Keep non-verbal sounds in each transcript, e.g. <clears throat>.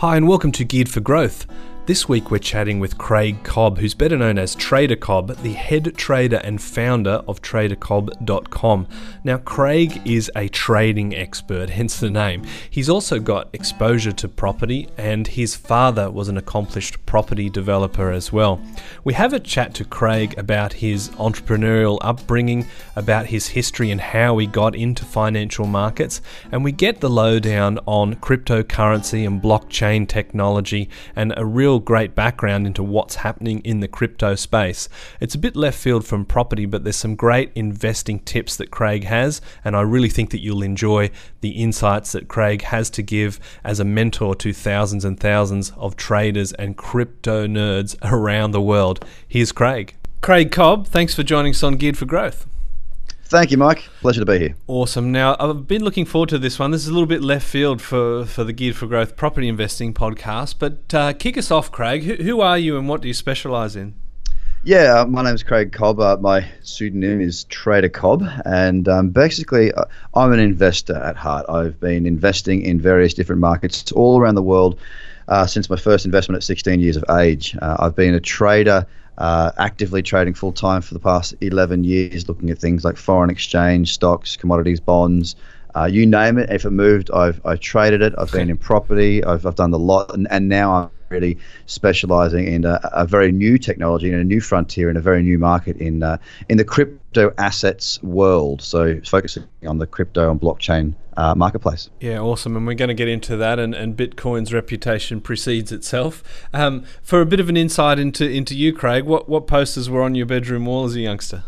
Hi, and welcome to Geared for Growth. This week we're chatting with Craig Cobb, who's better known as Trader Cobb, the head trader and founder of tradercobb.com. Now, Craig is a trading expert, hence the name. He's also got exposure to property, and his father was an accomplished property developer as well. We have a chat to Craig about his entrepreneurial upbringing, about his history and how he got into financial markets, and we get the lowdown on cryptocurrency and blockchain technology and a real real great background into what's happening in the crypto space. It's a bit left field from property, but there's some great investing tips that Craig has, and I really think that you'll enjoy the insights that Craig has to give as a mentor to thousands and thousands of traders and crypto nerds <laughs> around the world. Here's Craig. Craig Cobb, thanks for joining us on Geared for Growth. Thank you, Mike. Pleasure to be here. Awesome. Now, I've been looking forward to this one. This is a little bit left field for, for the Geared for Growth property investing podcast, but uh, kick us off, Craig. Who, who, are you and what do you specialize in? Yeah, uh, my name is Craig Cobb. Uh, my pseudonym is Trader Cobb, and um, basically, uh, I'm an investor at heart. I've been investing in various different markets all around the world uh, since my first investment at 16 years of age. Uh, I've been a trader uh, actively trading full time for the past 11 years, looking at things like foreign exchange, stocks, commodities, bonds. Uh, you name it. If it moved, I've, I've traded it. I've been <laughs> in property. I've, I've done the lot, and, and now I'm really specializing in a, a, very new technology and a new frontier in a very new market in uh, in the crypto assets world. So focusing on the crypto and blockchain uh, marketplace. Yeah, awesome. And we're going to get into that. And, and Bitcoin's reputation precedes itself. Um, for a bit of an insight into into you, Craig, what what posters were on your bedroom wall as a youngster?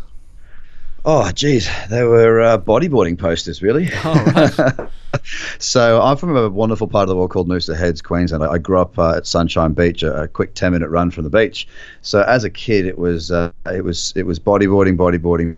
Oh, geez, they were uh, bodyboarding posters, really. <laughs> Oh, right. <laughs> so I'm from a wonderful part of the world called Noosa Heads, Queensland. I, I grew up uh, at Sunshine Beach, a, a quick 10 minute run from the beach. So as a kid, it was uh, it was it was bodyboarding, bodyboarding.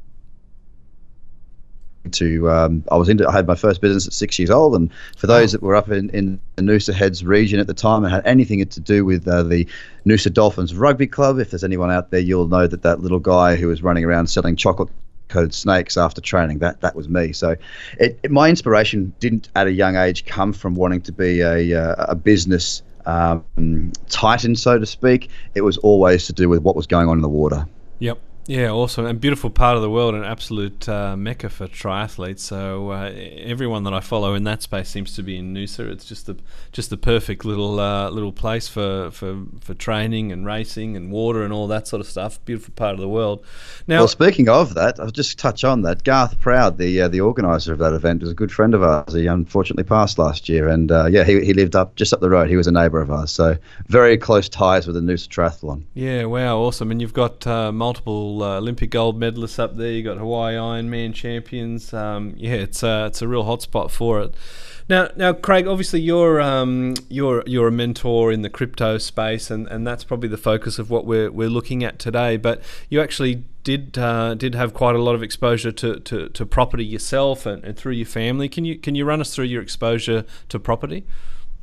To um, I was into I had my first business at six years old, and for those oh. that were up in, in the Noosa Heads region at the time and had anything to do with uh, the Noosa Dolphins Rugby Club, if there's anyone out there, you'll know that that little guy who was running around selling chocolate coated snakes after training. That that was me. So, it, it, my inspiration didn't at a young age come from wanting to be a uh, a business um, titan, so to speak. It was always to do with what was going on in the water. Yep. Yeah, awesome and beautiful part of the world, an absolute uh, mecca for triathletes. So uh, everyone that I follow in that space seems to be in Noosa. It's just the just the perfect little uh, little place for, for, for training and racing and water and all that sort of stuff. Beautiful part of the world. Now, well, speaking of that, I'll just touch on that. Garth Prowd, the uh, the organizer of that event, was a good friend of ours. He unfortunately passed last year, and uh, yeah, he, he lived up just up the road. He was a neighbour of ours, so very close ties with the Noosa Triathlon. Yeah, wow, awesome. And you've got uh, uh, Olympic gold medalists up there. You got Hawaii Ironman champions. Um, yeah, it's a it's a real hotspot for it. Now, now, Craig, obviously you're um, you're you're a mentor in the crypto space, and, and that's probably the focus of what we're we're looking at today. But you actually did uh, did have quite a lot of exposure to, to, to property yourself and, and through your family. Can you can you run us through your exposure to property?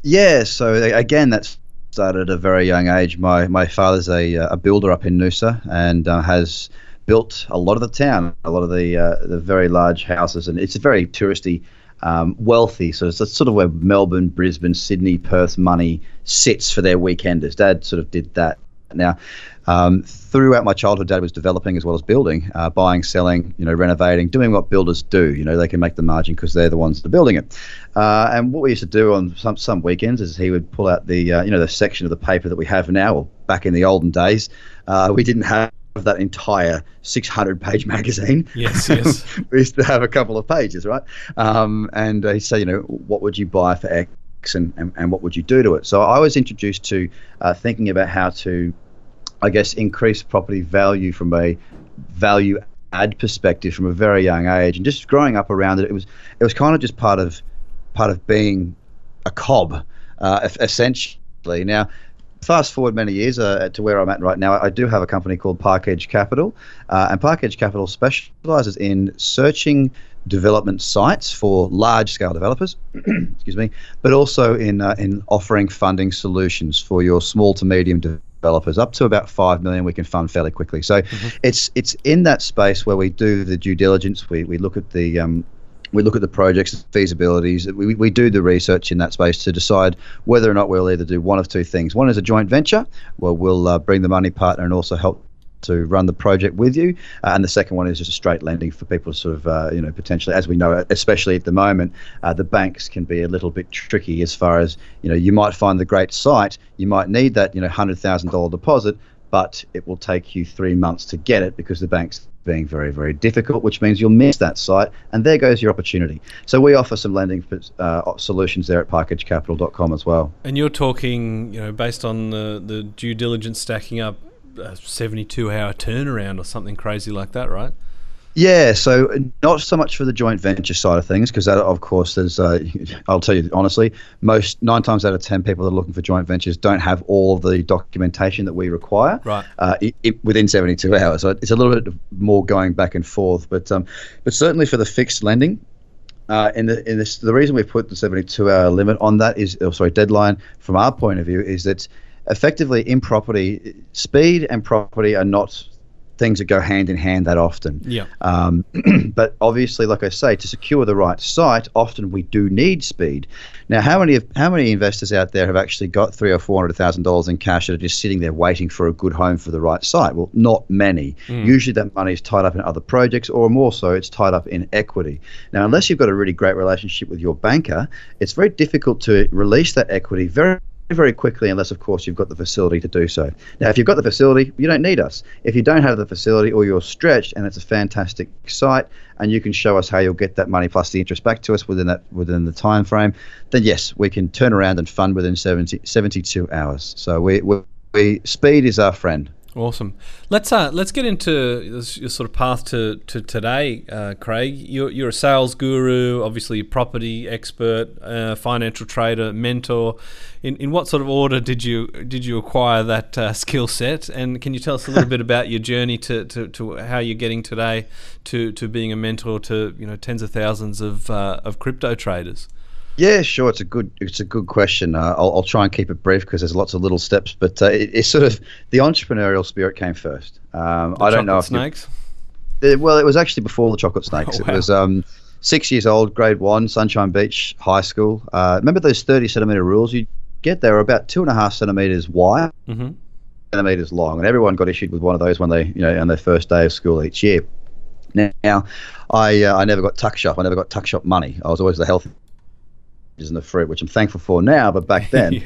Yeah. So again, that's started at a very young age. My my father's a, a builder up in Noosa and uh, has built a lot of the town, a lot of the uh, the very large houses, and it's a very touristy, um, wealthy. So it's sort of where Melbourne, Brisbane, Sydney, Perth money sits for their weekenders. Dad sort of did that. Now, um, throughout my childhood, Dad was developing as well as building, uh, buying, selling, you know, renovating, doing what builders do. You know, they can make the margin because they're the ones that are building it. Uh, and what we used to do on some some weekends is he would pull out the uh, you know the section of the paper that we have now, or back in the olden days, uh, we didn't have that entire 600 page <laughs> magazine. Yes, yes. <laughs> we used to have a couple of pages, right? Um, and uh, he said, you know, what would you buy for X and, and, and what would you do to it? So I was introduced to uh, thinking about how to, I guess, increase property value from a value add perspective from a very young age and just growing up around it. It was, it was kind of just part of, part of being a Cobb, uh, essentially. Now, fast forward many years uh, to where I'm at right now, I do have a company called Park Edge Capital, uh, and Park Edge Capital specializes in searching development sites for large scale developers, <clears throat> excuse me, but also in uh, in offering funding solutions for your small to medium developers up to about 5 million we can fund fairly quickly so mm-hmm. it's it's in that space where we do the due diligence we, we look at the um, we look at the projects, feasibilities. We, we do the research in that space to decide whether or not we'll either do one of two things. One is a joint venture, where we'll uh, bring the money partner and also help to run the project with you. Uh, and the second one is just a straight lending for people sort of, uh, you know, potentially, as we know, especially at the moment, uh, the banks can be a little bit tricky as far as, you know, you might find the great site, you might need that, you know, $100,000 deposit, but it will take you three months to get it because the bank's being very, very difficult, which means you'll miss that site, and there goes your opportunity. So we offer some lending uh, solutions there at parkedgecapital.com as well. And you're talking, you know, based on the, the due diligence stacking up, a 72 hour turnaround or something crazy like that, right? Yeah, so not so much for the joint venture side of things, because that, of course, there's. Uh, <laughs> I'll tell you honestly, most nine times out of ten people that are looking for joint ventures don't have all of the documentation that we require. Right. Uh, it, it, within 72 hours, so it's a little bit more going back and forth, but um, but certainly for the fixed lending, uh, in the in this, the reason we've put the 72 hour limit on that is, oh, sorry, deadline from our point of view is that effectively in property, speed and property are not things that go hand in hand that often. Yeah. Um, <clears throat> but obviously, like I say, to secure the right site, often we do need speed. Now, how many of, how many investors out there have actually got three or four hundred thousand dollars in cash that are just sitting there waiting for a good home for the right site? Well, not many. Mm. Usually, that money is tied up in other projects, or more so, it's tied up in equity. Now, unless you've got a really great relationship with your banker, it's very difficult to release that equity very very quickly, unless, of course, you've got the facility to do so. Now, if you've got the facility, you don't need us. If you don't have the facility or you're stretched and it's a fantastic site and you can show us how you'll get that money plus the interest back to us within that within the time frame, then yes, we can turn around and fund within 70, 72 hours. So we, we, we speed is our friend. Awesome. Let's uh, let's get into your sort of path to, to today, uh, Craig. You're, you're a sales guru, obviously a property expert, uh, financial trader, mentor. In, in what sort of order did you did you acquire that uh, skill set? And can you tell us a little <laughs> bit about your journey to, to, to how you're getting today to, to being a mentor to you know tens of thousands of uh, of crypto traders? Yeah, sure. It's a good it's a good question. Uh, I'll, I'll try and keep it brief because there's lots of little steps. But uh, it, it's sort of the entrepreneurial spirit came first. Um, I don't know if snakes. it, well, it was actually before the chocolate <laughs> snakes. Oh, wow. It was um, six years old, grade one, Sunshine Beach High School. Uh, remember those thirty centimeter rules you get? They were about two and a half centimeters wide, mm-hmm. centimeters long, and everyone got issued with one of those when they you know on their first day of school each year. Now, I uh, I never got tuck shop. I never got tuck shop money. I was always the healthy in the fruit, which I'm thankful for now, but back <laughs> then,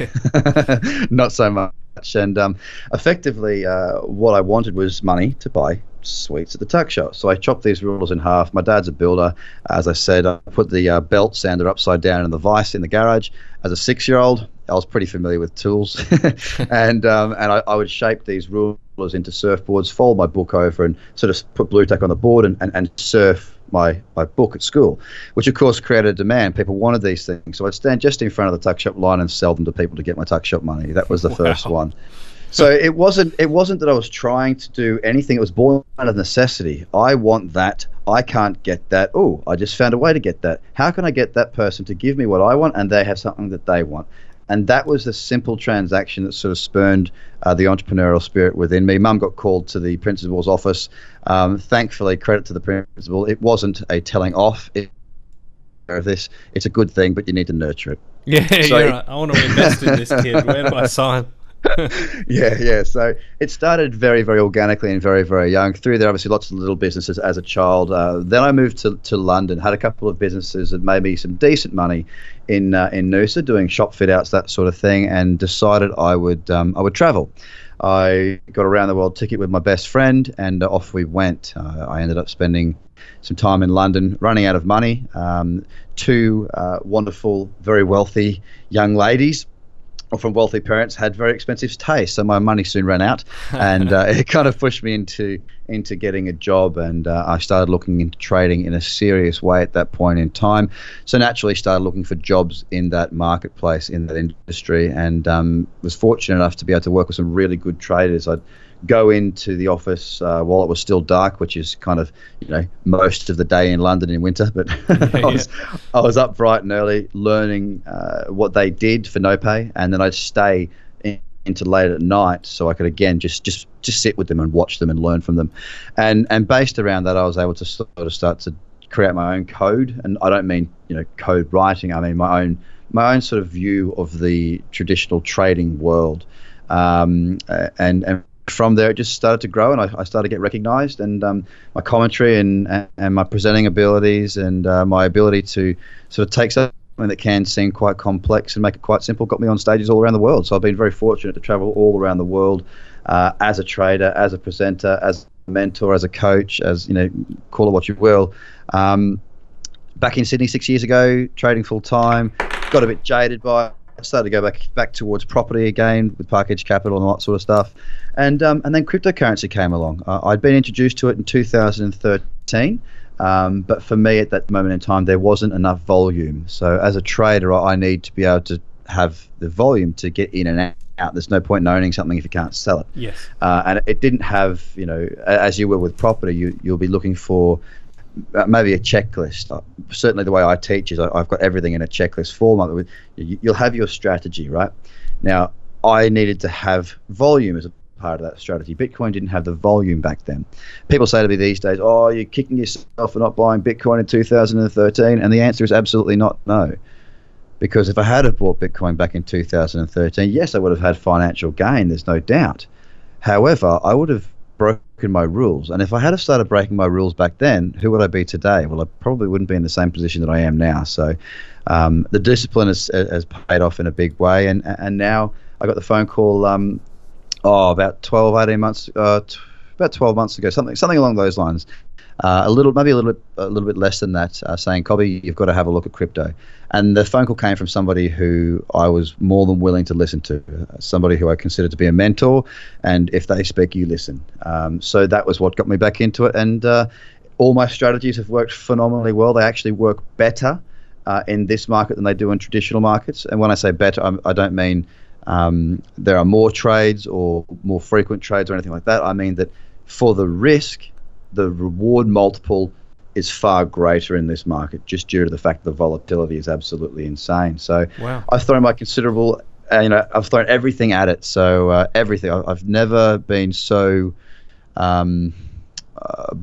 <laughs> not so much. And um, effectively, uh, what I wanted was money to buy sweets at the tuck shop. So I chopped these rulers in half. My dad's a builder. As I said, I put the uh, belt sander upside down in the vise in the garage. As a six year old, I was pretty familiar with tools. <laughs> and um, and I, I, would shape these rulers into surfboards, fold my book over, and sort of put Blu Tack on the board and, and, and surf my, my book at school, which of course created a demand. People wanted these things. So I'd stand just in front of the tuck shop line and sell them to people to get my tuck shop money. That was the <laughs> wow. first one. So it wasn't it wasn't that I was trying to do anything. It was born out of necessity. I want that. I can't get that. Oh, I just found a way to get that. How can I get that person to give me what I want and they have something that they want? And that was a simple transaction that sort of spurned uh, the entrepreneurial spirit within me. Mum got called to the principal's office. Um, thankfully, credit to the principal, it wasn't a telling off. It, of this, it's a good thing, but you need to nurture it. Yeah, so, right. I want to invest in this kid. Where do I sign? <laughs> yeah, yeah. So it started very, very organically and very, very young. Through there, obviously, lots of little businesses as a child. Uh, then I moved to, to London, had a couple of businesses that made me some decent money in uh, in Noosa, doing shop fit outs, that sort of thing, and decided I would um, I would travel. I got a round the world ticket with my best friend, and off we went. Uh, I ended up spending some time in London, running out of money. Um, two uh, wonderful, very wealthy young ladies from wealthy parents had very expensive taste, so my money soon ran out, and uh, it kind of pushed me into into getting a job, and uh, I started looking into trading in a serious way at that point in time. So naturally, started looking for jobs in that marketplace in that industry, and um, was fortunate enough to be able to work with some really good traders. I'd go into the office uh, while it was still dark, which is kind of you know most of the day in London in winter. But <laughs> <laughs> I, was, I was up bright and early learning uh, what they did for no pay, and then I'd stay in, into late at night so I could again just just just sit with them and watch them and learn from them, and and based around that, I was able to sort of start to create my own code, and I don't mean you know code writing. I mean my own my own sort of view of the traditional trading world, um, and and from there it just started to grow, and I, I started to get recognised, and um, my commentary and, and my presenting abilities and uh, my ability to sort of take something that can seem quite complex and make it quite simple got me on stages all around the world. So I've been very fortunate to travel all around the world uh, as a trader, as a presenter, as a mentor, as a coach, as you know, call it what you will. Um, back in Sydney six years ago, trading full time, got a bit jaded by. Started to go back back towards property again with Park Edge Capital and all that sort of stuff, and um, and then cryptocurrency came along. Uh, I'd been introduced to it in 2013, um, but for me at that moment in time there wasn't enough volume. So as a trader, I need to be able to have the volume to get in and out. There's no point in owning something if you can't sell it. Yes. Uh, and it didn't have, you know, as you were with property, you, you'll be looking for maybe a checklist. Uh, certainly, the way I teach is I, have got everything in a checklist format. You'll have your strategy, right? Now, I needed to have volume as a part of that strategy. Bitcoin didn't have the volume back then. People say to me these days, "Oh, you're kicking yourself for not buying Bitcoin in 2013," and the answer is absolutely not no. Because if I had have bought Bitcoin back in 2013, yes, I would have had financial gain. There's no doubt. However, I would have broken my rules, and if I had started breaking my rules back then, who would I be today? Well, I probably wouldn't be in the same position that I am now. So, um, the discipline has, has paid off in a big way, and and now I got the phone call. Um, oh, about 12, 18 months, uh, about 12 months ago, something something along those lines. Uh, a little, maybe a little bit, a little bit less than that, uh, saying, "Cobby, you've got to have a look at crypto." And the phone call came from somebody who I was more than willing to listen to, uh, somebody who I consider to be a mentor. And if they speak, you listen. Um, so that was what got me back into it. And uh, all my strategies have worked phenomenally well. They actually work better uh, in this market than they do in traditional markets. And when I say better, I'm, I do not mean um, there are more trades or more frequent trades or anything like that. I mean that for the risk, the reward multiple is far greater in this market just due to the fact the volatility is absolutely insane. So wow. I've thrown my considerable, uh, you know, I've thrown everything at it. So uh, everything. I've never been so. Um,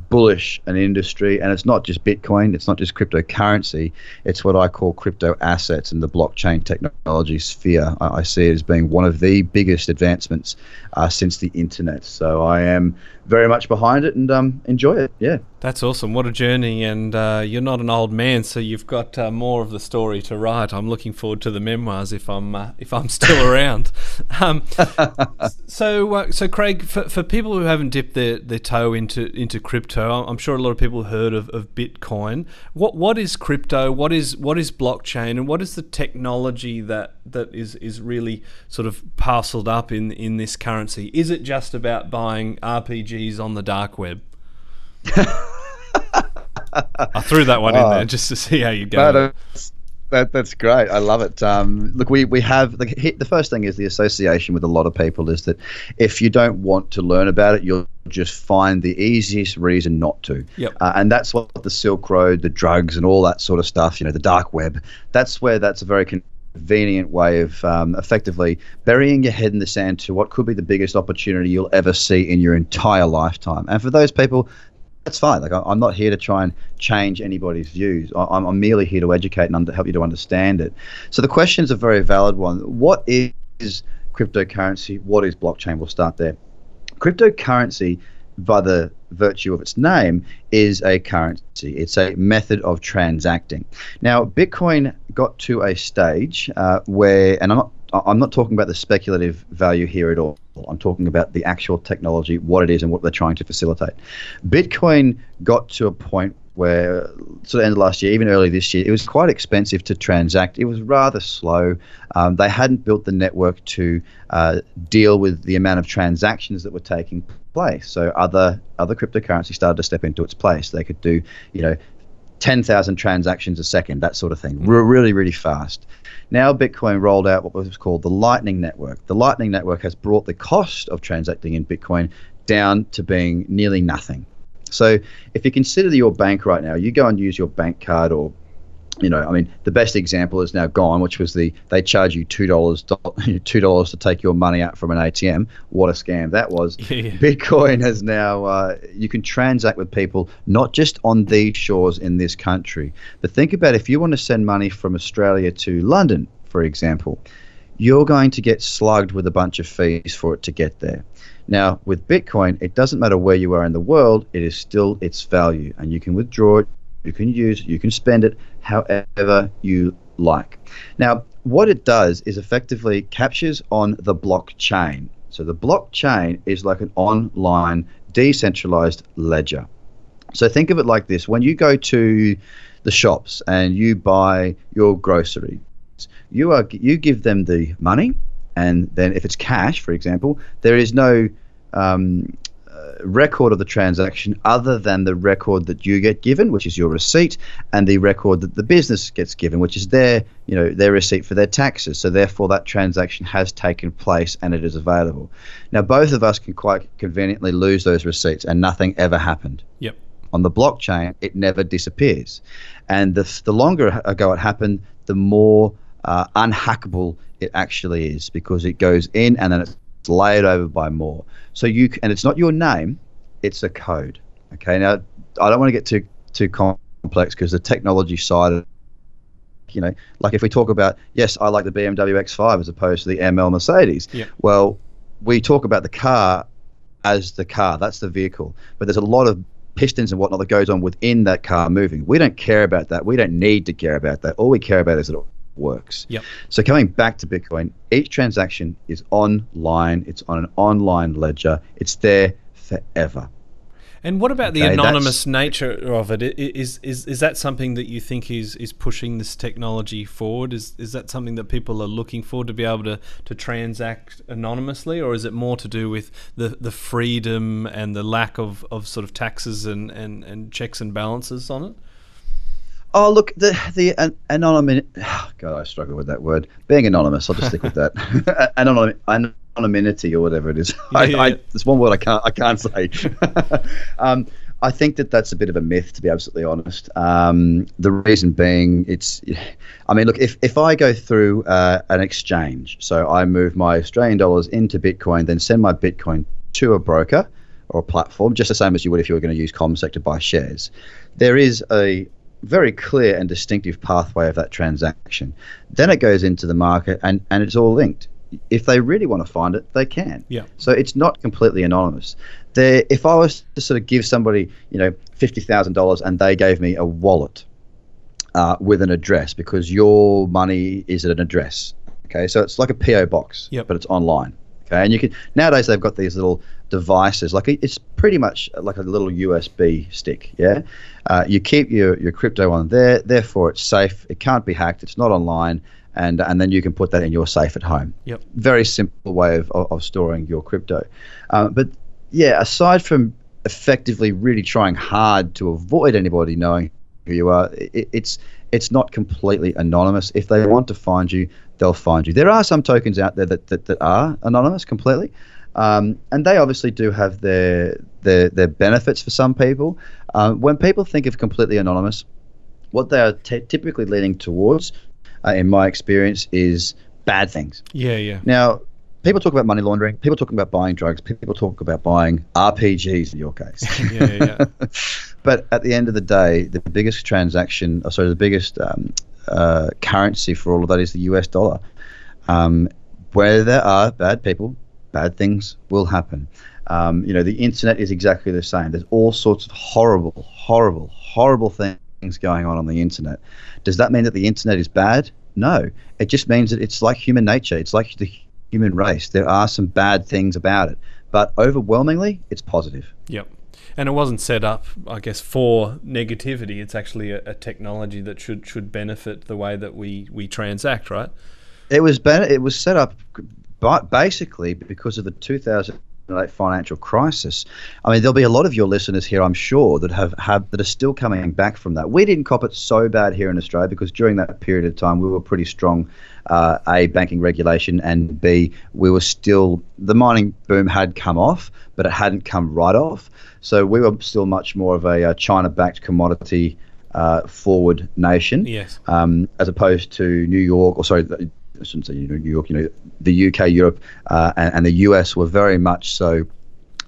bullish an industry, and it's not just Bitcoin, it's not just cryptocurrency, it's what I call crypto assets and the blockchain technology sphere. I, I see it as being one of the biggest advancements uh, since the internet. So I am very much behind it and um, enjoy it. Yeah. That's awesome. What a journey. And uh, you're not an old man, so you've got uh, more of the story to write. I'm looking forward to the memoirs if I'm uh, if I'm still <laughs> around. Um, so uh, so Craig, for, for people who haven't dipped their, their toe into into crypto, I'm sure a lot of people have heard of, of Bitcoin. What what is crypto? What is what is blockchain? And what is the technology that that is is really sort of parceled up in in this currency? Is it just about buying RPGs on the dark web? I threw that one oh, in there just to see how you go. No, that, that's great. I love it. Um, look, we, we have the, the first thing is the association with a lot of people is that if you don't want to learn about it, you'll just find the easiest reason not to. Yep. Uh, and that's what the Silk Road, the drugs, and all that sort of stuff. You know, the dark web. That's where that's a very convenient way of um, effectively burying your head in the sand to what could be the biggest opportunity you'll ever see in your entire lifetime. And for those people, that's fine. Like I'm not here to try and change anybody's views. I'm, I'm merely here to educate and help you to understand it. So the question is a very valid one. What is cryptocurrency? What is blockchain? We'll start there. Cryptocurrency, by the virtue of its name, is a currency. It's a method of transacting. Now, Bitcoin got to a stage uh, where, and I'm not I'm not talking about the speculative value here at all. I'm talking about the actual technology, what it is, and what they're trying to facilitate. Bitcoin got to a point where, sort of end of last year, even early this year, it was quite expensive to transact. It was rather slow. Um, they hadn't built the network to uh, deal with the amount of transactions that were taking place. So other other cryptocurrency started to step into its place. They could do, you know, 10,000 transactions a second, that sort of thing, mm-hmm. really, really fast. Now, Bitcoin rolled out what was called the Lightning Network. The Lightning Network has brought the cost of transacting in Bitcoin down to being nearly nothing. So, if you consider your bank right now, you go and use your bank card or you know, I mean, the best example is now gone, which was the they charge you two dollars <laughs> two dollars to take your money out from an ATM. What a scam that was! <laughs> Yeah. Bitcoin has now uh, you can transact with people not just on these shores in this country, but think about if you want to send money from Australia to London, for example, you're going to get slugged with a bunch of fees for it to get there. Now, with Bitcoin, it doesn't matter where you are in the world; it is still its value, and you can withdraw it you can use it, you can spend it however you like. Now, what it does is effectively captures on the blockchain. So the blockchain is like an online decentralized ledger. So think of it like this: when you go to the shops and you buy your groceries, you are you give them the money, and then if it's cash, for example, there is no um, record of the transaction other than the record that you get given, which is your receipt, and the record that the business gets given, which is their, you know, their receipt for their taxes. So therefore, that transaction has taken place and it is available. Now, both of us can quite conveniently lose those receipts, and nothing ever happened. Yep. On the blockchain, it never disappears, and the the longer ago it happened, the more uh, unhackable it actually is because it goes in and then it's layered over by more. So you and it's not your name, it's a code. Okay. Now I don't want to get too too complex because the technology side of you know, like if we talk about, yes, I like the BMW X5 as opposed to the ML Mercedes. Yeah. Well, we talk about the car as the car. That's the vehicle. But there's a lot of pistons and whatnot that goes on within that car moving. We don't care about that. We don't need to care about that. All we care about is that it works. Yep. So coming back to Bitcoin, each transaction is online. It's on an online ledger. It's there forever. And what about the Okay, anonymous nature of it? Is, Is is is that something that you think is is pushing this technology forward? Is is that something that people are looking for to be able to, to transact anonymously, or is it more to do with the, the freedom and the lack of, of sort of taxes and, and, and checks and balances on it? Oh, look, the the an, anonymity. <sighs> God, I struggle with that word. Being anonymous, I'll just stick with that. <laughs> <laughs> Anonym, anonymity or whatever it is. I, Yeah, yeah, I, there's one word I can't I can't say. <laughs> um, I think that that's a bit of a myth, to be absolutely honest. Um, the reason being, it's, I mean, look, if, if I go through uh, an exchange, so I move my Australian dollars into Bitcoin, then send my Bitcoin to a broker or a platform, just the same as you would if you were going to use CommSec to buy shares, there is a very clear and distinctive pathway of that transaction. Then it goes into the market and, and it's all linked. If they really want to find it, they can. Yeah. So it's not completely anonymous. There, if I was to sort of give somebody, you know, fifty thousand dollars and they gave me a wallet uh, with an address because your money is at an address. Okay, so it's like a PO box, Yep. but it's online. Okay, and you can nowadays they've got these little devices, like it's pretty much like a little USB stick. Yeah, uh, you keep your your crypto on there, therefore it's safe. It can't be hacked. It's not online, and and then you can put that in your safe at home Yep. very simple way of, of, of storing your crypto. Um, but yeah, aside from effectively really trying hard to avoid anybody knowing who you are, it, it's it's not completely anonymous. If they want to find you, they'll find you. There are some tokens out there that, that, that are anonymous completely. Um, and they obviously do have their their, their benefits for some people. Um, when people think of completely anonymous, what they are t- typically leaning towards, uh, in my experience, is bad things. Yeah, yeah. Now, people talk about money laundering. People talking about buying drugs. People talk about buying RPGs in your case. <laughs> Yeah, yeah, yeah. <laughs> but at the end of the day, the biggest transaction, or sorry, the biggest um, uh, currency for all of that is the US dollar. Um, where there are bad people, bad things will happen. Um, you know, the internet is exactly the same. There's all sorts of horrible, horrible, horrible things going on on the internet. Does that mean that the internet is bad? No. It just means that it's like human nature. It's like the human race. There are some bad things about it, but overwhelmingly, it's positive. Yep. And it wasn't set up, I guess, for negativity. It's actually a, a technology that should should benefit the way that we, we transact, right? It was ben- it was set up ba- basically because of the 2008 financial crisis. I mean, there'll be a lot of your listeners here, I'm sure, that have, have that are still coming back from that. We didn't cop it so bad here in Australia because during that period of time we were pretty strong. Uh, a banking regulation and B we were still the mining boom had come off, but it hadn't come right off. So we were still much more of a uh, China-backed commodity uh, forward nation. Yes. Um, as opposed to New York, or sorry, I shouldn't say New York. You know, the UK, Europe, uh, and, and, the US were very much so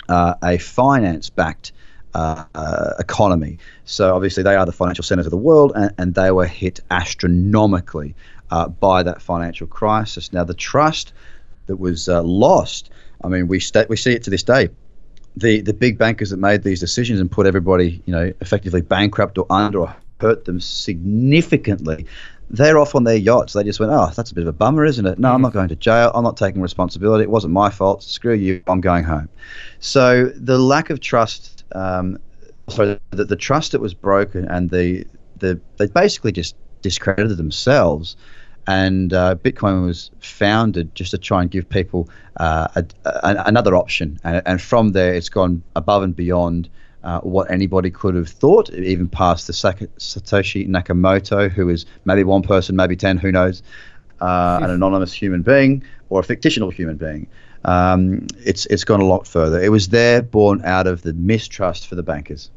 uh, a finance-backed. Uh, uh, economy. So obviously they are the financial centers of the world, and, and they were hit astronomically uh, by that financial crisis. Now the trust that was uh, lost. I mean, we st- we see it to this day. The the big bankers that made these decisions and put everybody, you know, effectively bankrupt or under or hurt them significantly they're off on their yachts. They just went, oh, that's a bit of a bummer, isn't it? No, I'm mm. not going to jail. I'm not taking responsibility. It wasn't my fault. Screw you. I'm going home. So the lack of trust, um, sorry, the, the trust that was broken, and the the they basically just discredited themselves. And uh, Bitcoin was founded just to try and give people uh, a, a, another option, and, and from there, it's gone above and beyond uh, what anybody could have thought, even past the Satoshi Nakamoto, who is maybe one person, maybe 10, who knows, uh, an <laughs> anonymous human being or a fictional human being. Um, it's, it's gone a lot further. It was there born out of the mistrust for the bankers.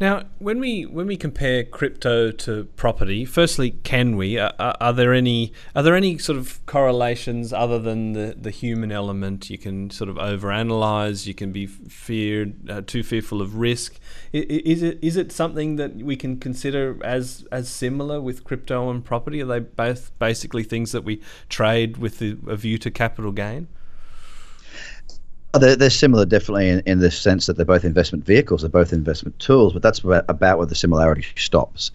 Now, when we when we compare crypto to property, firstly, can we? Are, are, there any are there any sort of correlations other than the, the human element? You can sort of overanalyze. You can be feared uh, too fearful of risk. Is it is it something that we can consider as as similar with crypto and property? Are they both basically things that we trade with a view to capital gain? They're, they're similar, definitely, in, in the sense that they're both investment vehicles, they're both investment tools, but that's about, where the similarity stops.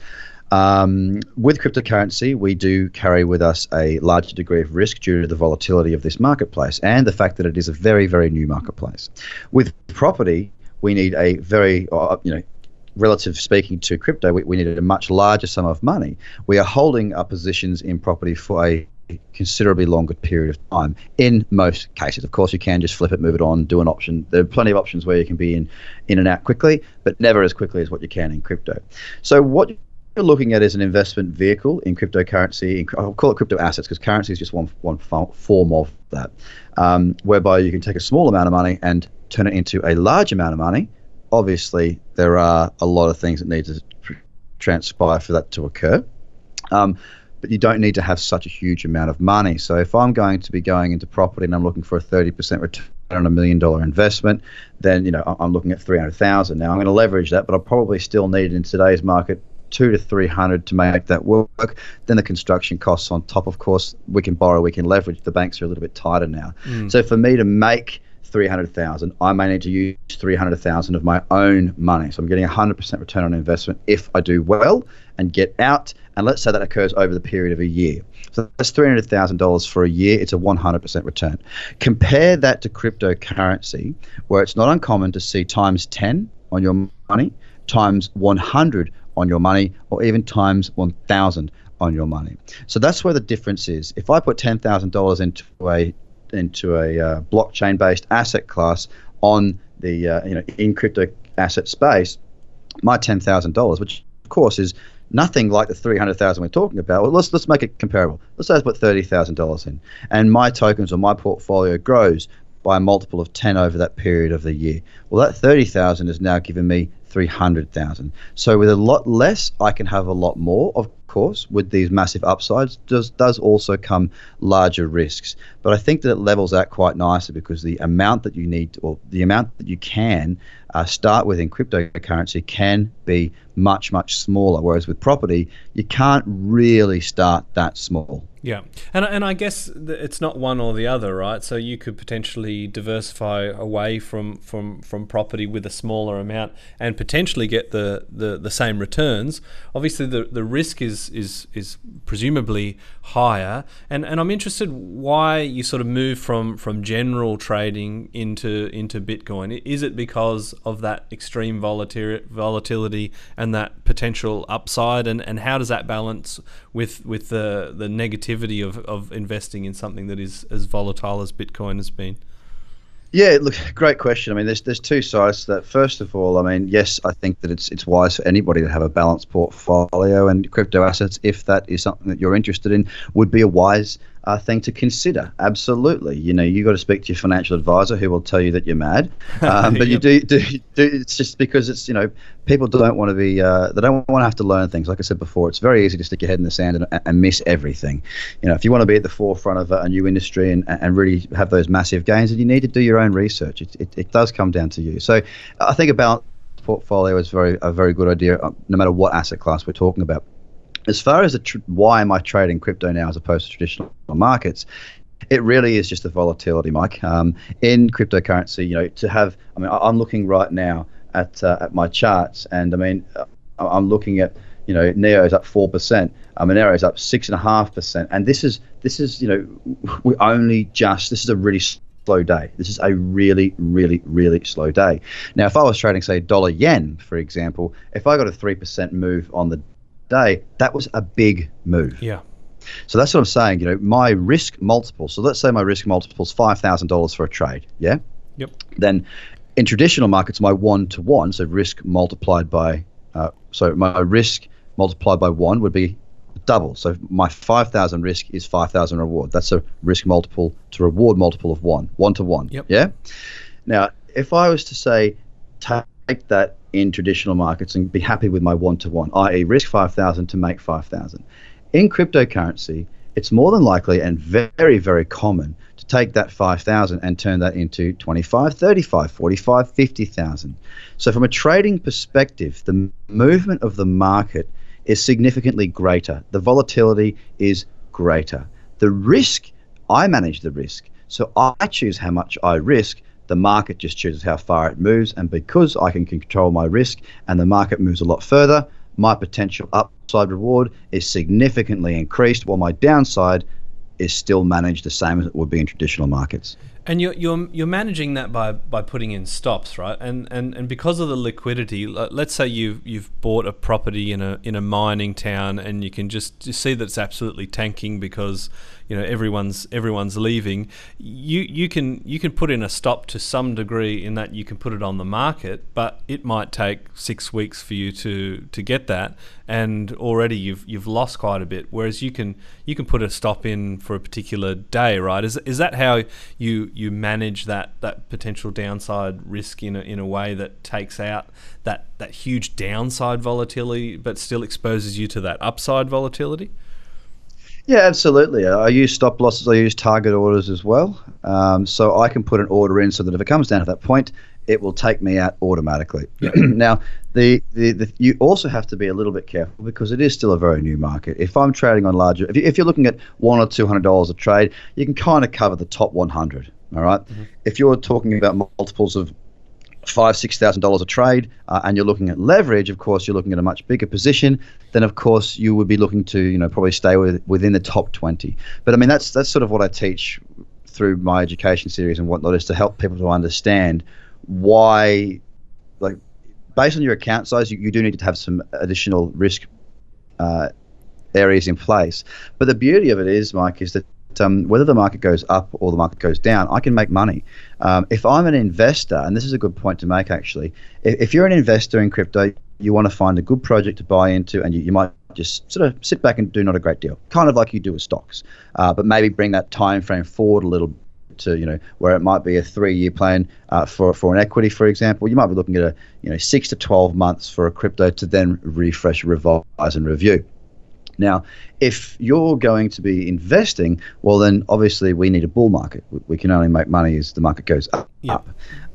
Um, with cryptocurrency, we do carry with us a larger degree of risk due to the volatility of this marketplace and the fact that it is a very, very new marketplace. With property, we need a very, uh, you know, relative speaking to crypto, we, we needed a much larger sum of money. We are holding our positions in property for a considerably longer period of time in most cases. Of course, you can just flip it, move it on, do an option. There are plenty of options where you can be in, in and out quickly, but never as quickly as what you can in crypto. So, what you're looking at is an investment vehicle in cryptocurrency. In, I'll call it crypto assets because currency is just one, one form of that, um, whereby you can take a small amount of money and turn it into a large amount of money. Obviously, there are a lot of things that need to transpire for that to occur. Um, but you don't need to have such a huge amount of money. So if I'm going to be going into property and I'm looking for a 30% return on a million dollar investment, then you know I'm looking at 300,000. Now I'm going to leverage that, but I'll probably still need in today's market two to 300 to make that work. Then the construction costs on top, of course, we can borrow, we can leverage. The banks are a little bit tighter now. Mm. So for me to make 300,000, I may need to use 300,000 of my own money. So I'm getting 100% return on investment if I do well and get out. And let's say that occurs over the period of a year. So that's $300,000 for a year. It's a 100% return. Compare that to cryptocurrency, where it's not uncommon to see times 10 on your money, times 100 on your money, or even times 1,000 on your money. So that's where the difference is. If I put $10,000 into a into a uh, blockchain based asset class on the uh, you know in crypto asset space, my ten thousand dollars, which of course is nothing like the three hundred thousand we're talking about. Well, let's let's make it comparable. Let's say I put thirty thousand dollars in, and my tokens or my portfolio grows by a multiple of ten over that period of the year. Well, that thirty thousand is now giving me three hundred thousand. So with a lot less, I can have a lot more. Of course, with these massive upsides, does does also come larger risks. But I think that it levels out quite nicely because the amount that you need, to, or the amount that you can uh, start with in cryptocurrency, can be much much smaller. Whereas with property, you can't really start that small. Yeah, and and I guess it's not one or the other, right? So you could potentially diversify away from from from property with a smaller amount and potentially get the the, the same returns. Obviously, the the risk is is is presumably higher, and and I'm interested why you sort of move from from general trading into into Bitcoin. Is it because of that extreme volatility and that potential upside, and and how does that balance with with the the negativity of, of investing in something that is as volatile as Bitcoin has been? Yeah, look, great question. I mean, there's there's two sides to that. First of all, I mean, yes, I think that it's it's wise for anybody to have a balanced portfolio and crypto assets, if that is something that you're interested in, would be a wise uh, thing to consider. Absolutely, you know, you got to speak to your financial advisor, who will tell you that you're mad. <laughs> Um, but you do, do, do. It's just because it's you know people don't want to be. Uh, they don't want to have to learn things. Like I said before, it's very easy to stick your head in the sand and, and miss everything. You know, if you want to be at the forefront of a new industry and, and really have those massive gains, then you need to do your own research. It, it, it does come down to you. So I think about portfolio is very a very good idea, uh, no matter what asset class we're talking about as far as tr- why am I trading crypto now as opposed to traditional markets, it really is just the volatility, Mike. Um, in cryptocurrency, you know, to have, I mean, I'm looking right now at uh, at my charts, and I mean, uh, I'm looking at, you know, Neo is up four percent, um, Monero is up six and a half percent, and this is this is you know, we only just this is a really slow day. This is a really, really, really slow day. Now, if I was trading, say, dollar yen, for example, if I got a 3% move on the day, that was a big move. Yeah. So that's what I'm saying. You know, my risk multiple. So let's say my risk multiple is five thousand dollars for a trade. Yeah. Yep. Then, in traditional markets, my one to one, so risk multiplied by, uh, so my risk multiplied by one would be double. So my five thousand risk is five thousand reward. That's a risk multiple to reward multiple of one, one to one. Yep. Yeah. Now, if I was to say take that in traditional markets and be happy with my one to one, i.e., risk 5,000 to make 5,000. In cryptocurrency, it's more than likely and very, very common to take that 5,000 and turn that into 25, 35, 45, 50,000. So, from a trading perspective, the movement of the market is significantly greater. The volatility is greater. The risk, I manage the risk. So, I choose how much I risk the market just chooses how far it moves. And because I can control my risk and the market moves a lot further, my potential upside reward is significantly increased while my downside is still managed the same as it would be in traditional markets. And you're, you're, you're managing that by, by putting in stops, right? And, and and because of the liquidity, let's say you've you've bought a property in a in a mining town, and you can just see that it's absolutely tanking because you know everyone's everyone's leaving. You you can you can put in a stop to some degree in that you can put it on the market but it might take 6 weeks for you to to get that and already you've you've lost quite a bit. Whereas you can you can put a stop in for a particular day right? Is is that how you you manage that that potential downside risk in a, in a way that takes out that that huge downside volatility but still exposes you to that upside volatility yeah, absolutely. I use stop losses. I use target orders as well. Um, so I can put an order in so that if it comes down to that point, it will take me out automatically. <clears throat> now, the, the, the, you also have to be a little bit careful because it is still a very new market. If I'm trading on larger, if, you, if you're looking at one or two hundred dollars a trade, you can kind of cover the top 100. All right? mm-hmm. If you're talking about multiples of five six thousand dollars a trade uh, and you're looking at leverage of course you're looking at a much bigger position then of course you would be looking to you know probably stay with, within the top 20 but i mean that's that's sort of what i teach through my education series and whatnot is to help people to understand why like based on your account size you, you do need to have some additional risk uh, areas in place. But the beauty of it is mike is that um, whether the market goes up or the market goes down, I can make money. Um, if I'm an investor, and this is a good point to make actually, if, if, you're an investor in crypto, you want to find a good project to buy into, and you, you might just sort of sit back and do not a great deal, kind of like you do with stocks, uh, but maybe bring that time frame forward a little to you know where it might be a three-year plan uh, for for an equity, for example. You might be looking at a you know six to twelve months for a crypto to then refresh, revise, and review. Now, if you're going to be investing, well, then obviously we need a bull market. We can only make money as the market goes up. Yep.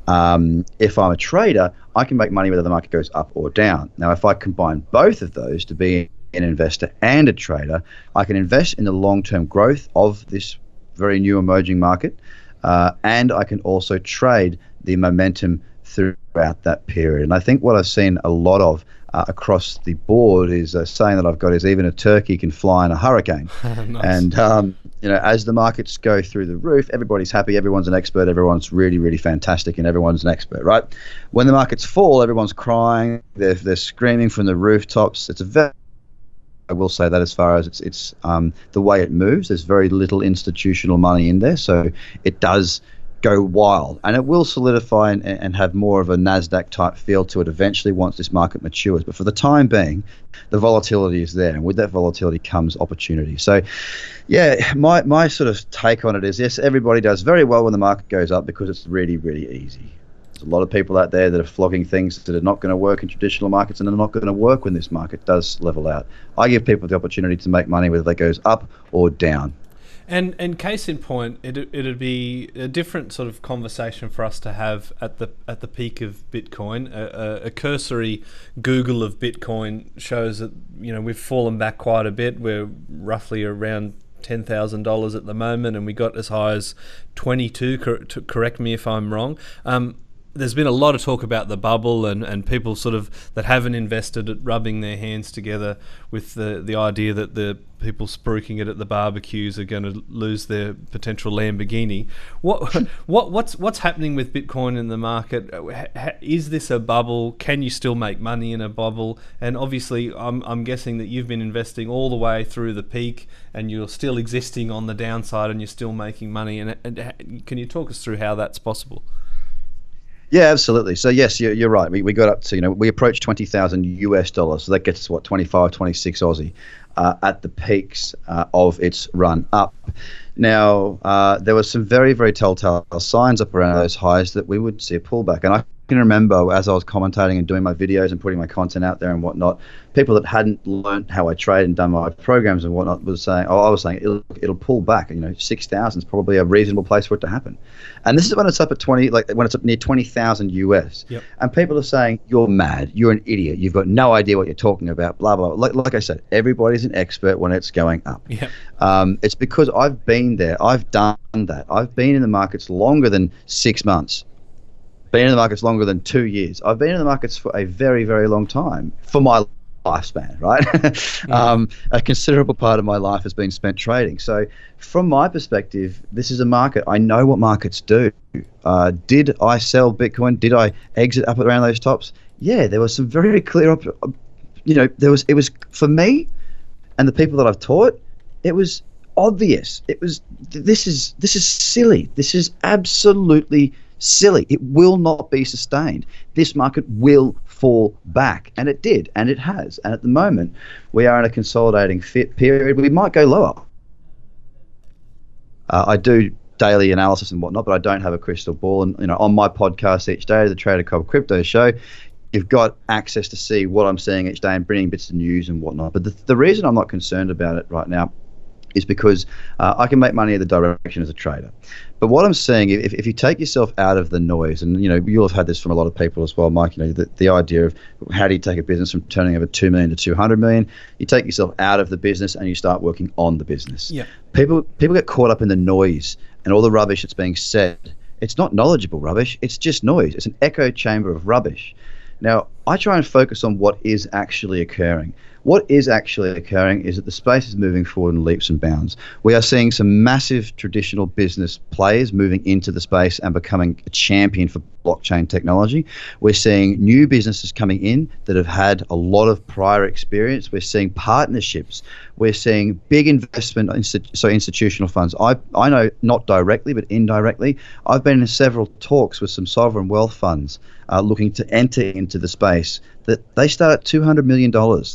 Um, if I'm a trader, I can make money whether the market goes up or down. Now, if I combine both of those to be an investor and a trader, I can invest in the long term growth of this very new emerging market, uh, and I can also trade the momentum throughout that period. And I think what I've seen a lot of uh, across the board is a saying that I've got is even a turkey can fly in a hurricane. <laughs> nice. And um, you know, as the markets go through the roof, everybody's happy, everyone's an expert, everyone's really, really fantastic, and everyone's an expert, right? When the markets fall, everyone's crying, they're they're screaming from the rooftops. It's a very I will say that as far as it's it's um, the way it moves, there's very little institutional money in there, so it does go wild, and it will solidify and, and have more of a Nasdaq type feel to it eventually once this market matures. But for the time being, the volatility is there, and with that volatility comes opportunity. So, yeah, my my sort of take on it is yes, everybody does very well when the market goes up because it's really really easy. There's a lot of people out there that are flogging things that are not going to work in traditional markets and are not going to work when this market does level out. I give people the opportunity to make money whether that goes up or down. And and case in point, it it'd be a different sort of conversation for us to have at the at the peak of Bitcoin. A, a, a, cursory Google of Bitcoin shows that you know we've fallen back quite a bit. We're roughly around ten thousand dollars at the moment, and we got as high as twenty two. Cor- correct me if I'm wrong. Um, there's been a lot of talk about the bubble and, and people sort of that haven't invested rubbing their hands together with the, the idea that the people spruiking it at the barbecues are going to lose their potential Lamborghini. What <laughs> what what's what's happening with Bitcoin in the market? Uh, is this a bubble? Can you still make money in a bubble? And obviously, I'm I'm guessing that you've been investing all the way through the peak, and you're still existing on the downside, and you're still making money. And, and can you talk us through how that's possible? Yeah, absolutely. So yes, you're, you're right. We, we got up to you know we approached twenty thousand US dollars, so that gets us what 25, 26 Aussie uh, at the peaks uh, of its run up. Now uh, there were some very very telltale signs up around those highs that we would see a pullback, and I can remember as I was commentating and doing my videos and putting my content out there and whatnot, people that hadn't learned how I trade and done my programs and whatnot was saying, oh, I was saying it'll, it'll pull back. You know, six thousand is probably a reasonable place for it to happen. And this is when it's up at twenty, like when it's up near twenty thousand US. Yep. And people are saying you're mad, you're an idiot, you've got no idea what you're talking about, blah blah. Like, like I said, everybody's an expert when it's going up. Yep. Um, it's because I've been there, I've done that, I've been in the markets longer than six months been in the markets longer than two years. I've been in the markets for a very, very long time for my lifespan, right? <laughs> mm. um, a considerable part of my life has been spent trading. So, from my perspective, this is a market. I know what markets do. Uh, did I sell Bitcoin? Did I exit up around those tops? Yeah, there was some very clear. Op- you know, there was. It was for me, and the people that I've taught. It was obvious. It was. This is. This is silly. This is absolutely silly. It will not be sustained. This market will fall back, and it did, and it has. And at the moment, we are in a consolidating fit period. We might go lower. Uh, I do daily analysis and whatnot, but I don't have a crystal ball. And you know, on my podcast each day, the Trader Cobb Crypto Show, you've got access to see what I'm seeing each day and bringing bits of news and whatnot. But the, the reason I'm not concerned about it right now is because uh, I can make money in the direction as a trader. But what I'm saying, if, if you take yourself out of the noise, and you know you'll have had this from a lot of people as well, Mike. You know the, the idea of how do you take a business from turning over two million to two hundred million? You take yourself out of the business and you start working on the business. Yeah. People people get caught up in the noise and all the rubbish that's being said. It's not knowledgeable rubbish. It's just noise. It's an echo chamber of rubbish. Now, I try and focus on what is actually occurring. What is actually occurring is that the space is moving forward in leaps and bounds. We are seeing some massive traditional business players moving into the space and becoming a champion for blockchain technology. We're seeing new businesses coming in that have had a lot of prior experience. We're seeing partnerships. We're seeing big investment, so institutional funds. I, I know not directly, but indirectly. I've been in several talks with some sovereign wealth funds uh, looking to enter into the space that they start at $200 million.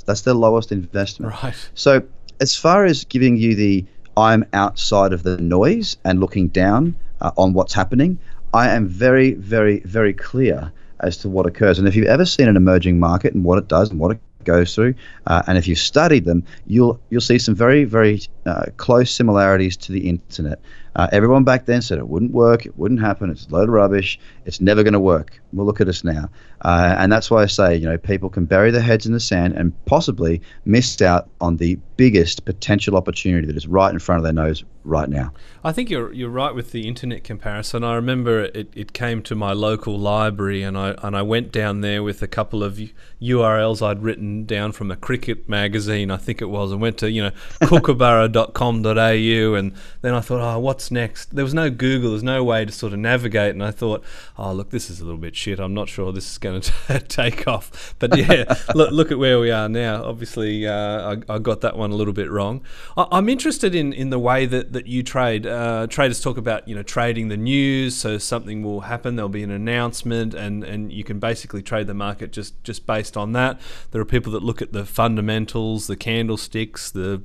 That's their lowest investment. Right. So, as far as giving you the I'm outside of the noise and looking down uh, on what's happening, I am very, very, very clear as to what occurs. And if you've ever seen an emerging market and what it does and what it goes through, uh, and if you've studied them, you'll you'll see some very, very uh, close similarities to the internet. Uh, everyone back then said it wouldn't work, it wouldn't happen, it's a load of rubbish, it's never going to work. Well, look at us now. Uh, and that's why I say, you know, people can bury their heads in the sand and possibly miss out on the biggest potential opportunity that is right in front of their nose right now. I think you're you're right with the internet comparison. I remember it, it came to my local library and I and I went down there with a couple of URLs I'd written down from a cricket magazine, I think it was, and went to, you know, <laughs> kookaburra.com.au and then I thought, oh, what's next. There was no Google, there's no way to sort of navigate, and I thought, oh look, this is a little bit shit. I'm not sure this is going <laughs> to take off. But yeah, <laughs> look, look at where we are now. Obviously, uh, I, I, got that one a little bit wrong. I, am interested in, in the way that, that you trade. Uh, traders talk about you know trading the news, so something will happen. There'll be an announcement, and, and you can basically trade the market just just based on that. There are people that look at the fundamentals, the candlesticks, the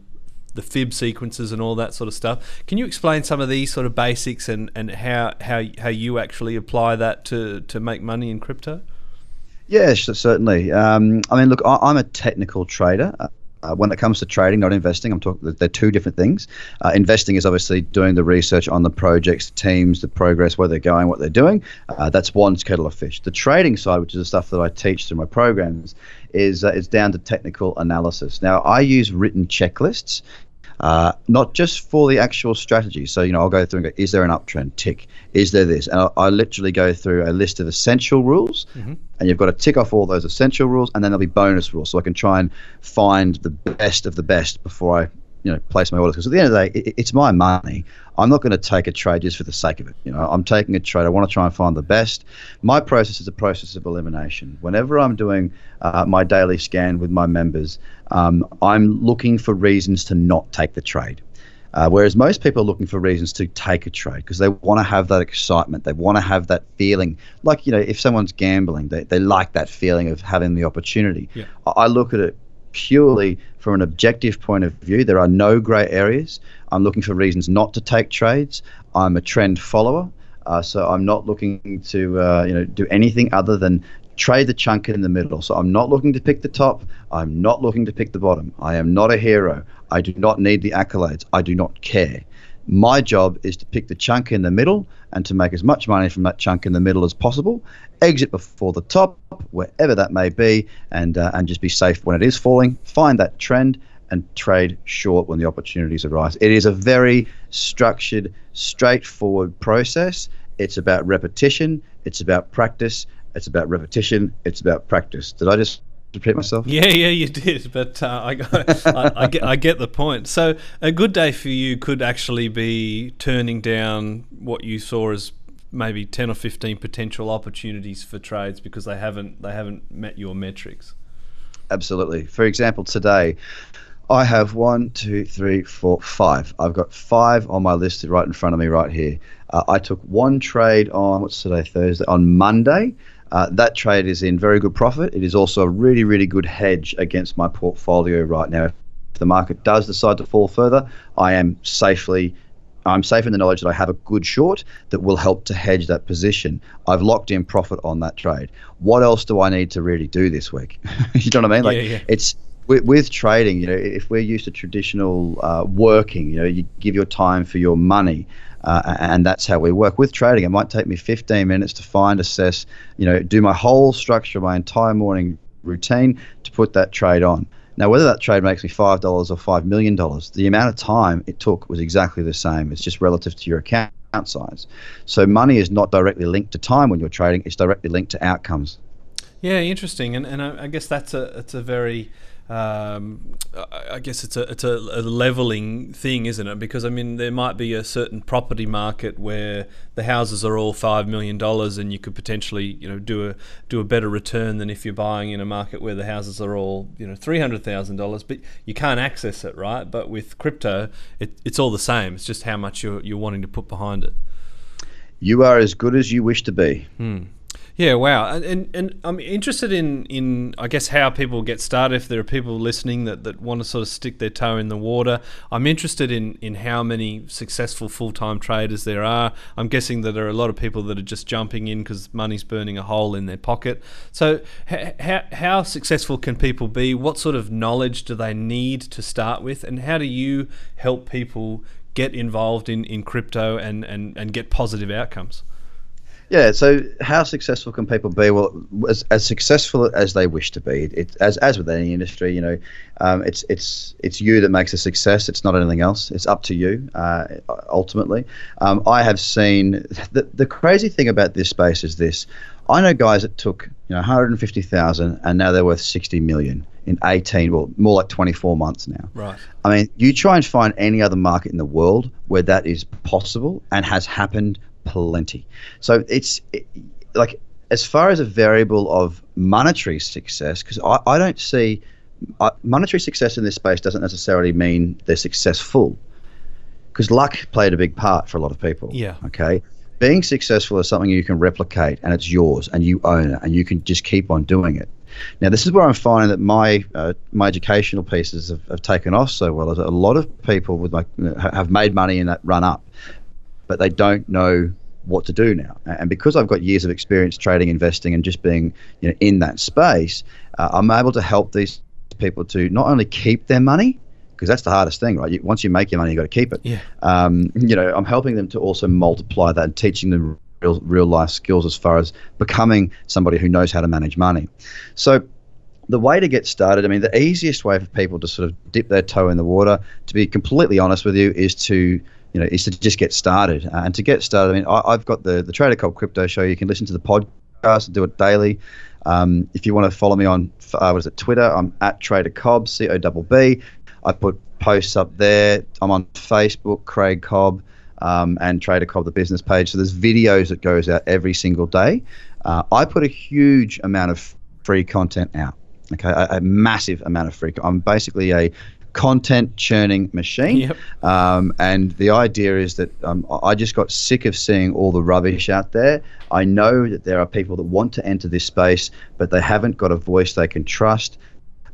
the fib sequences and all that sort of stuff. Can you explain some of these sort of basics and, and how, how how you actually apply that to, to make money in crypto? Yes, certainly. Um, I mean, look, I, am a technical trader. Uh, when it comes to trading, not investing, I'm talking. They're two different things. Uh, investing is obviously doing the research on the projects, teams, the progress, where they're going, what they're doing. Uh, that's one kettle of fish. The trading side, which is the stuff that I teach through my programs, is uh, is down to technical analysis. Now, I use written checklists uh, not just for the actual strategy. So, you know, I'll go through and go, is there an uptrend? Tick. Is there this? And I, I literally go through a list of essential rules, mm-hmm. and you've got to tick off all those essential rules, and then there'll be bonus rules. So I can try and find the best of the best before I you know place my orders because at the end of the day it, it's my money i'm not going to take a trade just for the sake of it you know i'm taking a trade i want to try and find the best my process is a process of elimination whenever i'm doing uh, my daily scan with my members um, i'm looking for reasons to not take the trade uh, whereas most people are looking for reasons to take a trade because they want to have that excitement. They want to have that feeling. Like, you know, if someone's gambling, they, they like that feeling of having the opportunity. Yeah. I, I look at it purely from an objective point of view. There are no grey areas. I'm looking for reasons not to take trades. I'm a trend follower, uh, so I'm not looking to uh, you know do anything other than trade the chunk in the middle. So I'm not looking to pick the top. I'm not looking to pick the bottom. I am not a hero. I do not need the accolades. I do not care. My job is to pick the chunk in the middle and to make as much money from that chunk in the middle as possible. Exit before the top, wherever that may be, and uh, and just be safe when it is falling. Find that trend and trade short when the opportunities arise. It is a very structured, straightforward process. It's about repetition. It's about practice. It's about repetition. It's about practice. Did I just repeat myself? <laughs> Yeah, yeah, you did. But uh, I, I, I, get, I get the point. So a good day for you could actually be turning down what you saw as maybe ten or fifteen potential opportunities for trades because they haven't they haven't met your metrics. Absolutely. For example, today. I have one, two, three, four, five. I've got five on my list right in front of me right here. Uh, I took one trade on what's today Thursday on Monday. Uh, that trade is in very good profit. It is also a really, really good hedge against my portfolio right now. If the market does decide to fall further, I am safely. I'm safe in the knowledge that I have a good short that will help to hedge that position. I've locked in profit on that trade. What else do I need to really do this week? <laughs> you know what I mean? Like yeah, yeah. it's with, with, trading. You know, if we're used to traditional uh, working, you know, you give your time for your money. Uh, and that's how we work with trading. It might take me 15 minutes to find, assess, you know, do my whole structure, my entire morning routine to put that trade on. Now, whether that trade makes me five dollars or five million dollars, the amount of time it took was exactly the same. It's just relative to your account size. So money is not directly linked to time when you're trading; it's directly linked to outcomes. Yeah, interesting, and and I guess that's a it's a very um, I guess it's a it's a, a, leveling thing, isn't it? Because I mean, there might be a certain property market where the houses are all five million dollars, and you could potentially you know do a do a better return than if you're buying in a market where the houses are all you know three hundred thousand dollars, but you can't access it, right? But with crypto, it, it's all the same. It's just how much you're you're wanting to put behind it. You are as good as you wish to be. Hmm. Yeah, wow. And, and I'm interested in, in, I guess, how people get started. If there are people listening that, that want to sort of stick their toe in the water, I'm interested in, in how many successful full time traders there are. I'm guessing that there are a lot of people that are just jumping in because money's burning a hole in their pocket. So, how, how successful can people be? What sort of knowledge do they need to start with? And how do you help people get involved in, in crypto and, and, and get positive outcomes? Yeah. So, how successful can people be? Well, as, as successful as they wish to be. It, as as with any industry, you know, um, it's it's it's you that makes a success. It's not anything else. It's up to you uh, ultimately. Um, I have seen the the crazy thing about this space is this. I know guys that took you know 150,000 and now they're worth 60 million in 18, well, more like 24 months now. Right. I mean, you try and find any other market in the world where that is possible and has happened plenty. So it's it, like as far as a variable of monetary success, because I, I don't see uh, monetary success in this space doesn't necessarily mean they're successful because luck played a big part for a lot of people. Yeah. Okay. Being successful is something you can replicate and it's yours and you own it and you can just keep on doing it. Now, this is where I'm finding that my uh, my educational pieces have, have taken off so well. A lot of people with like have made money in that run up, but they don't know what to do now. And because I've got years of experience trading, investing, and just being you know in that space, uh, I'm able to help these people to not only keep their money because that's the hardest thing, right? You, once you make your money, you've got to keep it. Yeah. Um, you know, I'm helping them to also multiply that and teaching them real, real life skills as far as becoming somebody who knows how to manage money. So the way to get started, I mean, the easiest way for people to sort of dip their toe in the water, to be completely honest with you, is to you know, is to just get started. Uh, and to get started, I mean, I, have got the the Trader Cobb Crypto Show. You can listen to the podcast do it daily. Um, if you want to follow me on uh, what is it Twitter, I'm at Trader Cobb C O B B. I put posts up there. I'm on Facebook, Craig Cobb, um, and Trader Cobb, the business page. So there's videos that goes out every single day. Uh, I put a huge amount of free content out. Okay, a, a massive amount of free. I'm basically a content churning machine. Yep. Um, and the idea is that um, I just got sick of seeing all the rubbish out there. I know that there are people that want to enter this space, but they haven't got a voice they can trust.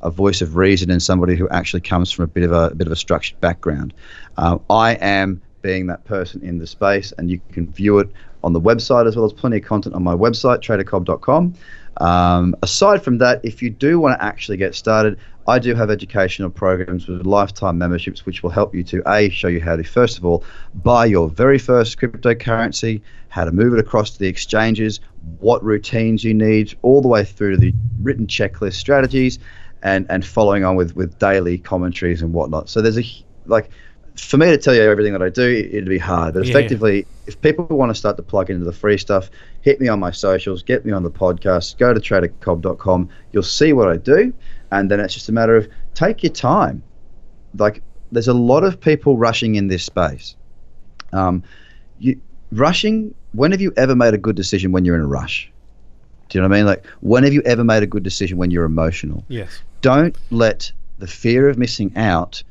A voice of reason and somebody who actually comes from a bit of a, a bit of a structured background. Uh, I am being that person in the space, and you can view it on the website as well as plenty of content on my website, tradercobb.com. Um, aside from that, if you do want to actually get started, I do have educational programs with lifetime memberships, which will help you to A, show you how to, first of all, buy your very first cryptocurrency, how to move it across to the exchanges, what routines you need, all the way through to the written checklist strategies, and, and following on with, with daily commentaries and whatnot. So there's a, like, for me to tell you everything that I do, it'd be hard. But effectively, yeah. if people want to start to plug into the free stuff, hit me on my socials, get me on the podcast, go to tradercobb.com. You'll see what I do, and then it's just a matter of take your time. Like, there's a lot of people rushing in this space. Um, you rushing. When have you ever made a good decision when you're in a rush? Do you know what I mean? Like, when have you ever made a good decision when you're emotional? Yes. Don't let the fear of missing out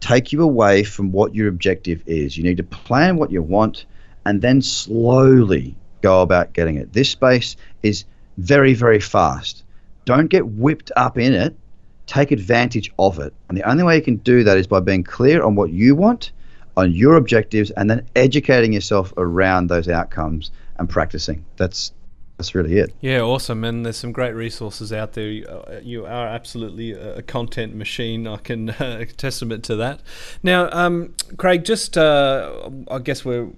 take you away from what your objective is. You need to plan what you want and then slowly go about getting it. This space is very, very fast. Don't get whipped up in it. Take advantage of it. And the only way you can do that is by being clear on what you want, on your objectives, and then educating yourself around those outcomes and practicing. That's that's really it. Yeah, awesome. And there's some great resources out there. You are absolutely a content machine. I can <laughs> uh, testament to that. Now, um, Craig, just uh, I guess we're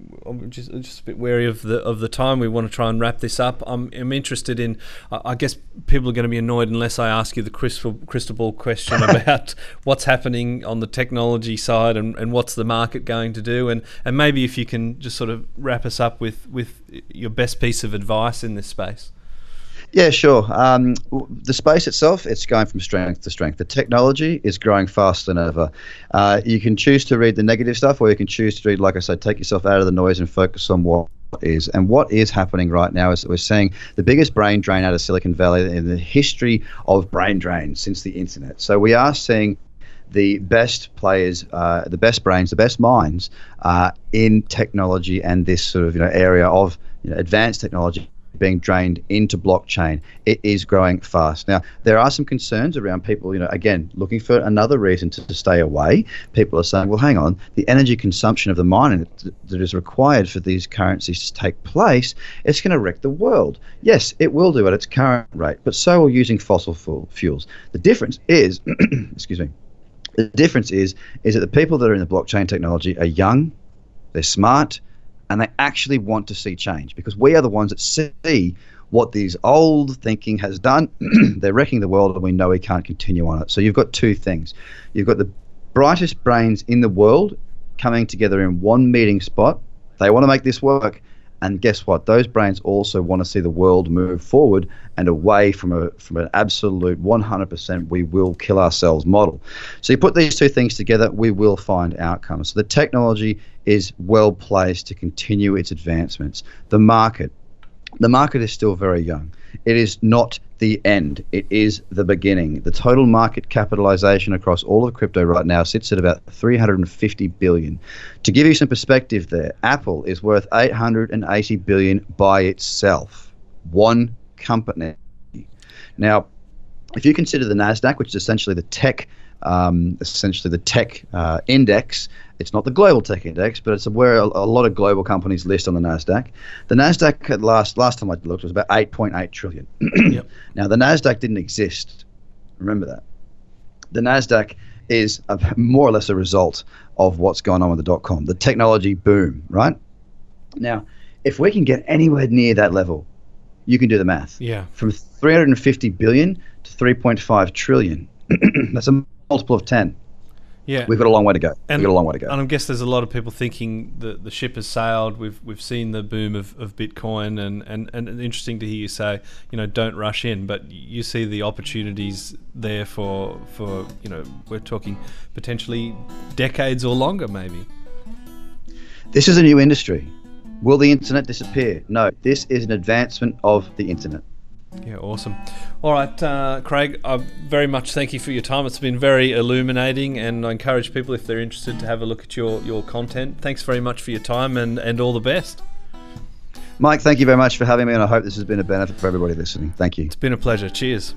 just, just a bit wary of the of the time. We want to try and wrap this up. I'm, I'm interested in. I guess people are going to be annoyed unless I ask you the crystal crystal ball question <laughs> about what's happening on the technology side and, and what's the market going to do. And and maybe if you can just sort of wrap us up with with your best piece of advice in this space? Yeah, sure. Um, the space itself, it's going from strength to strength. The technology is growing faster than ever. Uh, you can choose to read the negative stuff, or you can choose to read, like I said, take yourself out of the noise and focus on what is. And what is happening right now is that we're seeing the biggest brain drain out of Silicon Valley in the history of brain drain since the internet. So we are seeing the best players, uh, the best brains, the best minds uh, in technology and this sort of you know area of you know, advanced technology being drained into blockchain. It is growing fast. Now, there are some concerns around people, you know, again, looking for another reason to, to stay away. People are saying, well, hang on, the energy consumption of the mining that, that is required for these currencies to take place, it's going to wreck the world. Yes, it will do at its current rate, but so will using fossil fuels. The difference is, <clears throat> excuse me, the difference is is that the people that are in the blockchain technology are young, they're smart, and they actually want to see change because we are the ones that see what these old thinking has done. <clears throat> they're wrecking the world, and we know we can't continue on it. So you've got two things. You've got the brightest brains in the world coming together in one meeting spot. They want to make this work, And guess what? Those brains also want to see the world move forward and away from a from an absolute 100% we will kill ourselves model. So you put these two things together, we will find outcomes. So the technology is well placed to continue its advancements. The market, the market is still very young. It is not the end. It is the beginning. The total market capitalization across all of crypto right now sits at about 350 billion. To give you some perspective there, Apple is worth 880 billion by itself. One company. Now, if you consider the Nasdaq, which is essentially the tech um, essentially the tech uh, index. It's not the global tech index, but it's where a, a, lot of global companies list on the Nasdaq. The Nasdaq at last last time I looked was about 8.8 trillion. <clears throat> yep. Now the Nasdaq didn't exist. Remember that. The Nasdaq is a, more or less a result of what's going on with the dot com, the technology boom, right? Now, if we can get anywhere near that level, you can do the math. Yeah. From 350 billion to 3.5 trillion. <clears throat> That's a multiple of 10. Yeah, we've got a long way to go. And, we've got a long way to go. And I guess there's a lot of people thinking that the ship has sailed. We've we've seen the boom of, of Bitcoin, and, and, and interesting to hear you say, you know, don't rush in. But you see the opportunities there for for you know, we're talking potentially decades or longer, maybe. This is a new industry. Will the internet disappear? No. This is an advancement of the internet. Yeah, awesome. All right, uh, Craig, I very much thank you for your time. It's been very illuminating, and I encourage people, if they're interested, to have a look at your, your content. Thanks very much for your time, and, and all the best. Mike, thank you very much for having me, and I hope this has been a benefit for everybody listening. Thank you. It's been a pleasure. Cheers.